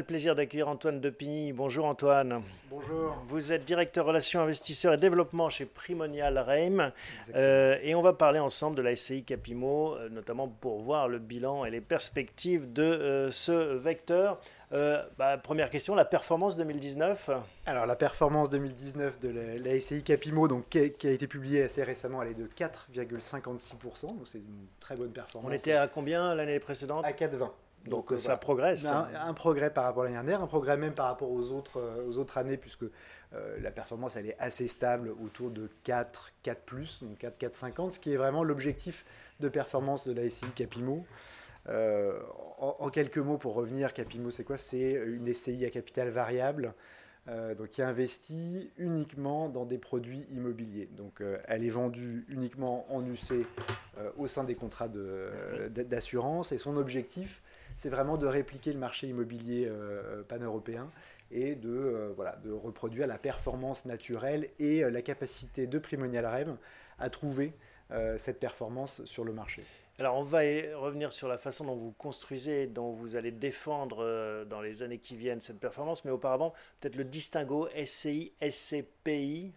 A le plaisir d'accueillir Antoine Depigny. Bonjour Antoine. Bonjour. Vous êtes directeur relations investisseurs et développement chez Primonial Reim. Euh, et on va parler ensemble de la SCI Capimo, euh, notamment pour voir le bilan et les perspectives de euh, ce vecteur. Bah, première question, la performance 2019 Alors la performance 2019 de la, SCI Capimo, donc, qui, a, été publiée assez récemment, elle est de 4,56%, donc c'est une très bonne performance. On était à combien l'année précédente? À 4,20. Donc, euh, ça progresse. Un, progrès par rapport à l'année dernière, un progrès même par rapport aux autres, euh, aux autres années, puisque euh, la performance elle est assez stable autour de 4, 4 donc 4, 4, 50, ce qui est vraiment l'objectif de performance de la SCI Capimo. en, quelques mots, pour revenir, Capimo, c'est quoi? C'est une SCI à capital variable. Donc, qui investit uniquement dans des produits immobiliers. Donc, elle est vendue uniquement en UC au sein des contrats d'assurance. et son objectif, c'est vraiment de répliquer le marché immobilier euh, pan-européen et de, euh, de reproduire la performance naturelle et euh, la capacité de Primonial REM à trouver cette performance sur le marché. Alors on va revenir sur la façon dont vous construisez, dont vous allez défendre dans les années qui viennent cette performance, mais auparavant peut-être le distinguo SCI, SCPI.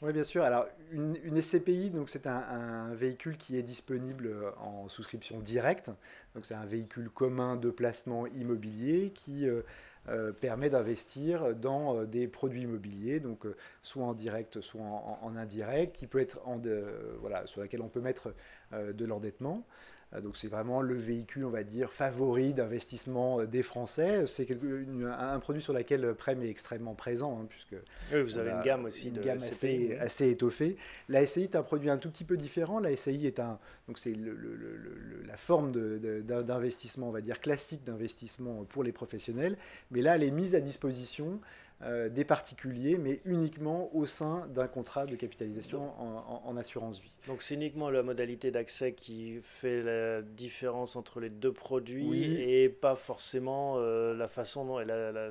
Oui, bien sûr. Alors, une, SCPI, donc c'est un, véhicule qui est disponible euh, en souscription directe. Donc, c'est un véhicule commun de placement immobilier qui euh, euh, permet d'investir dans des produits immobiliers, donc soit en direct, soit en, indirect, sur laquelle on peut mettre de l'endettement. Euh, donc c'est vraiment le véhicule, on va dire, favori d'investissement euh, des Français. C'est un produit sur lequel Prem est extrêmement présent, hein, puisque vous avez une gamme aussi une gamme assez, assez, étoffée. La SCI est un produit un tout petit peu différent. La SCI est un, donc c'est la forme d'investissement, on va dire classique d'investissement pour les professionnels, mais là elle est mise à disposition euh, des particuliers, mais uniquement au sein d'un contrat de capitalisation en, assurance vie. Donc c'est uniquement la modalité d'accès qui fait la différence entre les deux produits et pas forcément euh, la, façon dont, la,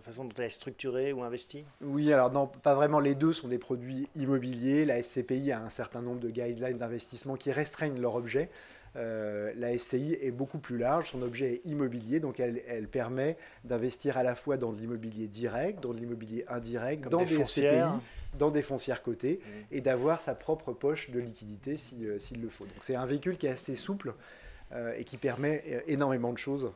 façon dont elle est structurée ou investie? Oui, alors non, pas vraiment. Les deux sont des produits immobiliers. La SCPI a un certain nombre de guidelines d'investissement qui restreignent leur objet. Euh, la SCI est beaucoup plus large, son objet est immobilier, donc elle, permet d'investir à la fois dans de l'immobilier direct, dans de l'immobilier indirect, dans des, foncières. dans des foncières cotées, mmh. et d'avoir sa propre poche de liquidité euh, s'il le faut. Donc c'est un véhicule qui est assez souple euh, et qui permet énormément de choses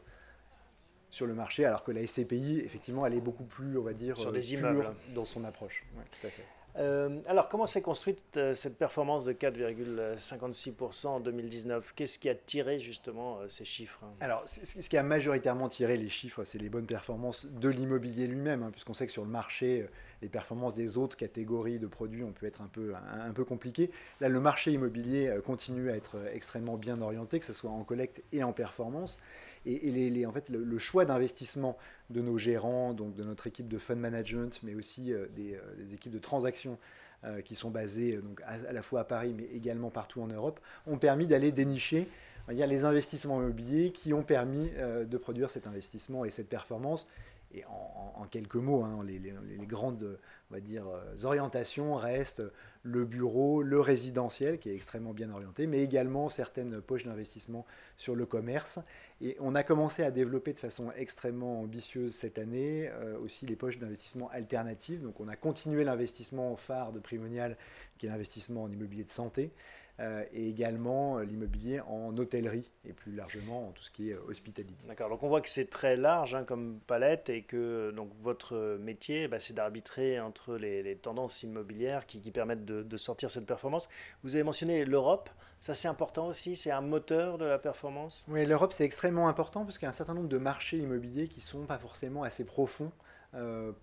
sur le marché, alors que la SCPI, effectivement, elle est beaucoup plus, on va dire, sur les immeubles. dans son approche. tout à fait. Euh, alors, comment s'est construite euh, cette performance de 4,56% en 2019 Qu'est-ce qui a tiré justement euh, ces chiffres Alors, ce qui a majoritairement tiré les chiffres, c'est les bonnes performances de l'immobilier lui-même, hein, puisqu'on sait que sur le marché, les performances des autres catégories de produits ont pu être un peu, un, peu compliquées. Là, le marché immobilier continue à être extrêmement bien orienté, que ce soit en collecte et en performance. Et, en fait, le, choix d'investissement de nos gérants, donc de notre équipe de fund management, mais aussi des, des équipes de transactions euh, qui sont donc, à, la fois à Paris mais également partout en Europe, ont permis d'aller dénicher les investissements immobiliers qui ont permis euh, de produire cet investissement et cette performance. Et en, quelques mots, hein, les, grandes on va dire, euh, orientations restent le bureau, le résidentiel, qui est extrêmement bien orienté, mais également certaines poches d'investissement sur le commerce. Et on a commencé à développer de façon extrêmement ambitieuse cette année euh, aussi les poches d'investissement alternatives. Donc on a continué l'investissement phare de Primonial, qui est l'investissement en immobilier de santé. Euh, et également euh, l'immobilier en hôtellerie et plus largement en tout ce qui est euh, hospitalité. D'accord, donc on voit que c'est très large hein, comme palette et que donc, votre métier, bah, c'est d'arbitrer entre les, tendances immobilières qui, permettent de, sortir cette performance. Vous avez mentionné l'Europe, ça c'est important aussi, c'est un moteur de la performance? Oui, l'Europe c'est extrêmement important parce qu'il y a un certain nombre de marchés immobiliers qui ne sont pas forcément assez profonds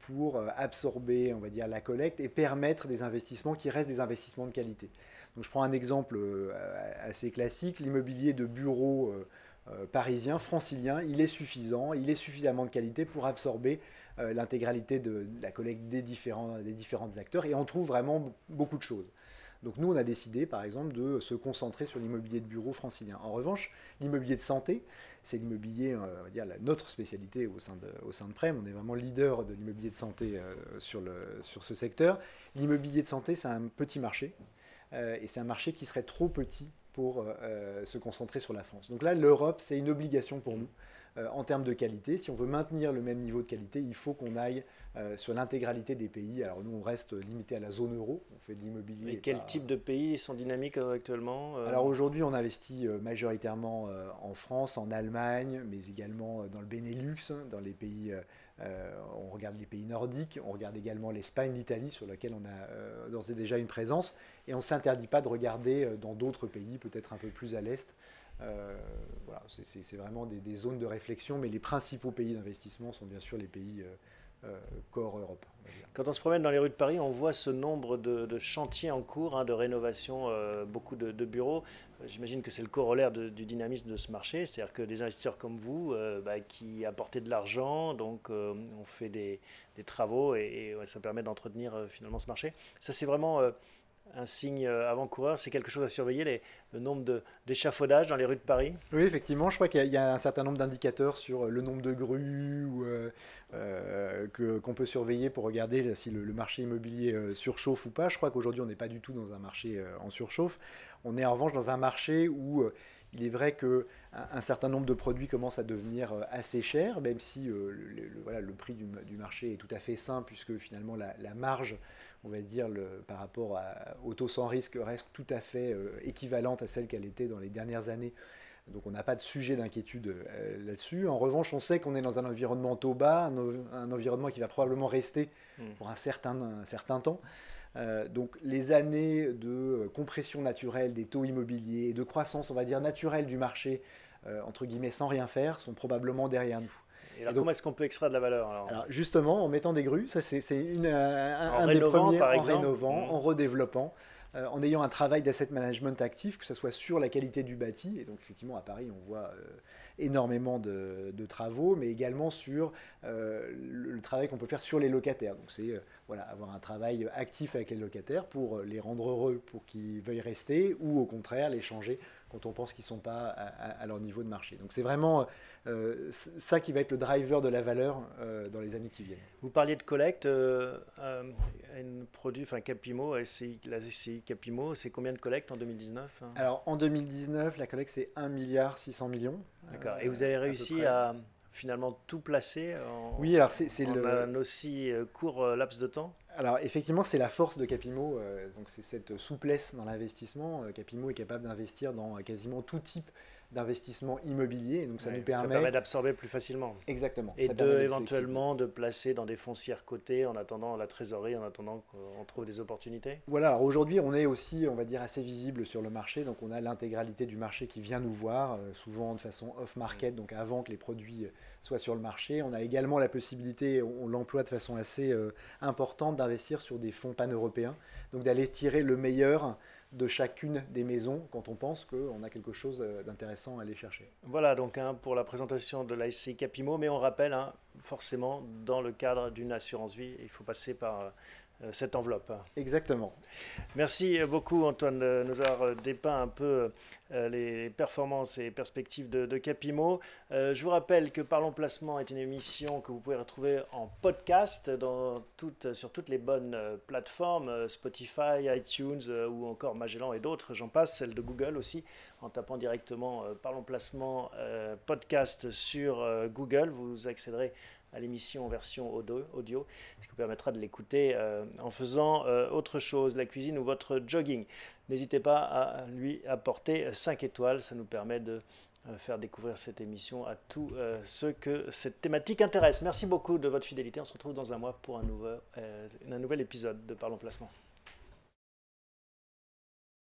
pour absorber, on va dire, la collecte et permettre des investissements qui restent des investissements de qualité. Donc je prends un exemple euh, assez classique, l'immobilier de bureaux euh, euh, parisien, francilien, il est suffisant, il est suffisamment de qualité pour absorber l'intégralité de, la collecte des différents, des différents acteurs et on trouve vraiment beaucoup de choses. Donc nous, on a décidé, par exemple, de se concentrer sur l'immobilier de bureau francilien. En revanche, l'immobilier de santé, c'est l'immobilier, on va dire, notre spécialité au sein de, au sein de Prem. On est vraiment leader de l'immobilier de santé sur, le, sur ce secteur. L'immobilier de santé, c'est un petit marché. Euh, et c'est un marché qui serait trop petit pour euh, se concentrer sur la France. Donc là, l'Europe, c'est une obligation pour nous en termes de qualité. Si on veut maintenir le même niveau de qualité, il faut qu'on aille sur l'intégralité des pays. Alors nous, on reste limité à la zone euro, on fait de l'immobilier. Et quel type de pays sont dynamiques actuellement Alors aujourd'hui, on investit majoritairement en France, en Allemagne, mais également dans le Benelux, dans les pays euh, on regarde les pays nordiques, on regarde également l'Espagne, l'Italie, sur laquelle on a euh, d'ores et déjà une présence, et on ne s'interdit pas de regarder euh, dans d'autres pays, peut-être un peu plus à l'est. Voilà, c'est vraiment des, zones de réflexion, mais les principaux pays d'investissement sont bien sûr les pays corps Europe. Quand on se promène dans les rues de Paris, on voit ce nombre de, chantiers en cours, hein, de rénovation, beaucoup de, bureaux. J'imagine que c'est le corollaire du dynamisme de ce marché, c'est-à-dire que des investisseurs comme vous, euh, bah, qui apportez de l'argent, donc euh, on fait des, travaux et, ça permet d'entretenir euh, finalement ce marché. Ça, c'est vraiment un signe avant-coureur, c'est quelque chose à surveiller, les, le nombre d'échafaudages dans les rues de Paris? Oui, effectivement, je crois qu'il y, a un certain nombre d'indicateurs sur le nombre de grues ou, qu'on peut surveiller pour regarder si le, marché immobilier surchauffe ou pas. Je crois qu'aujourd'hui, on n'est pas du tout dans un marché en surchauffe. On est en revanche dans un marché où il est vrai qu'un un certain nombre de produits commencent à devenir assez chers, même si le, voilà, le prix du, marché est tout à fait sain, puisque finalement la, marge, on va dire, le, par rapport au taux sans risque, reste tout à fait équivalente à celle qu'elle était dans les dernières années. Donc on n'a pas de sujet d'inquiétude là-dessus. En revanche, on sait qu'on est dans un environnement taux bas, un, environnement qui va probablement rester mmh. pour un certain, un certain temps. Euh, donc les années de compression naturelle des taux immobiliers et de croissance, on va dire, naturelle du marché, euh, entre guillemets, sans rien faire, sont probablement derrière nous. Et alors, comment est-ce qu'on peut extraire de la valeur alors, Justement, en mettant des grues, ça c'est un, un des premiers, en rénovant, mmh. en redéveloppant. Euh, en ayant un travail d'asset management actif, que ce soit sur la qualité du bâti, et donc effectivement à Paris on voit énormément de, travaux, mais également sur euh, le, travail qu'on peut faire sur les locataires. Donc c'est euh, voilà, avoir un travail actif avec les locataires pour les rendre heureux, pour qu'ils veuillent rester, ou au contraire les changer quand on pense qu'ils ne sont pas à, leur niveau de marché. Donc c'est vraiment euh, ça qui va être le driver de la valeur dans les années qui viennent. Vous parliez de collecte, un produit, enfin Capimo, la SCI Capimo, c'est combien de collectes en 2019 hein? Alors en 2019, la collecte c'est 1 milliard 600 millions. D'accord. Et vous avez réussi à, finalement tout placer en, oui, alors c'est, le... un aussi euh, court euh, laps de temps? Alors effectivement, c'est la force de Capimo, euh, donc c'est cette souplesse dans l'investissement. Capimo est capable d'investir dans quasiment tout type d'investissement immobilier. Donc ça nous permet, d'absorber plus facilement. Exactement. Et de, éventuellement de placer dans des foncières cotées en attendant la trésorerie, en attendant qu'on trouve des opportunités. Voilà. Aujourd'hui, on est aussi, on va dire, assez visible sur le marché. Donc on a l'intégralité du marché qui vient nous voir, euh, souvent de façon off-market, donc avant que les produits soient sur le marché. On a également la possibilité, on, l'emploie de façon assez euh, importante, d'investir sur des fonds pan-européens. Donc d'aller tirer le meilleur de chacune des maisons quand on pense qu'on a quelque chose euh, d'intéressant à aller chercher. Voilà donc hein, pour la présentation de l'IC Capimo, mais on rappelle hein, forcément dans le cadre d'une assurance vie, il faut passer par euh, cette enveloppe. Exactement. Merci beaucoup Antoine de nous avoir dépeint un peu euh, les performances et perspectives de, Capimo. Euh, je vous rappelle que Parlons Placement est une émission que vous pouvez retrouver en podcast dans sur toutes les bonnes plateformes, Spotify, iTunes ou encore Magellan et d'autres, j'en passe, celle de Google aussi, en tapant directement Parlons Placement podcast sur Google, vous accéderez à l'émission en version audio, ce qui vous permettra de l'écouter euh, en faisant euh, autre chose, la cuisine ou votre jogging. N'hésitez pas à lui apporter 5 étoiles, ça nous permet de euh, faire découvrir cette émission à tous ceux que cette thématique intéresse. Merci beaucoup de votre fidélité, on se retrouve dans un mois pour un un nouvel épisode de Parlons Placement.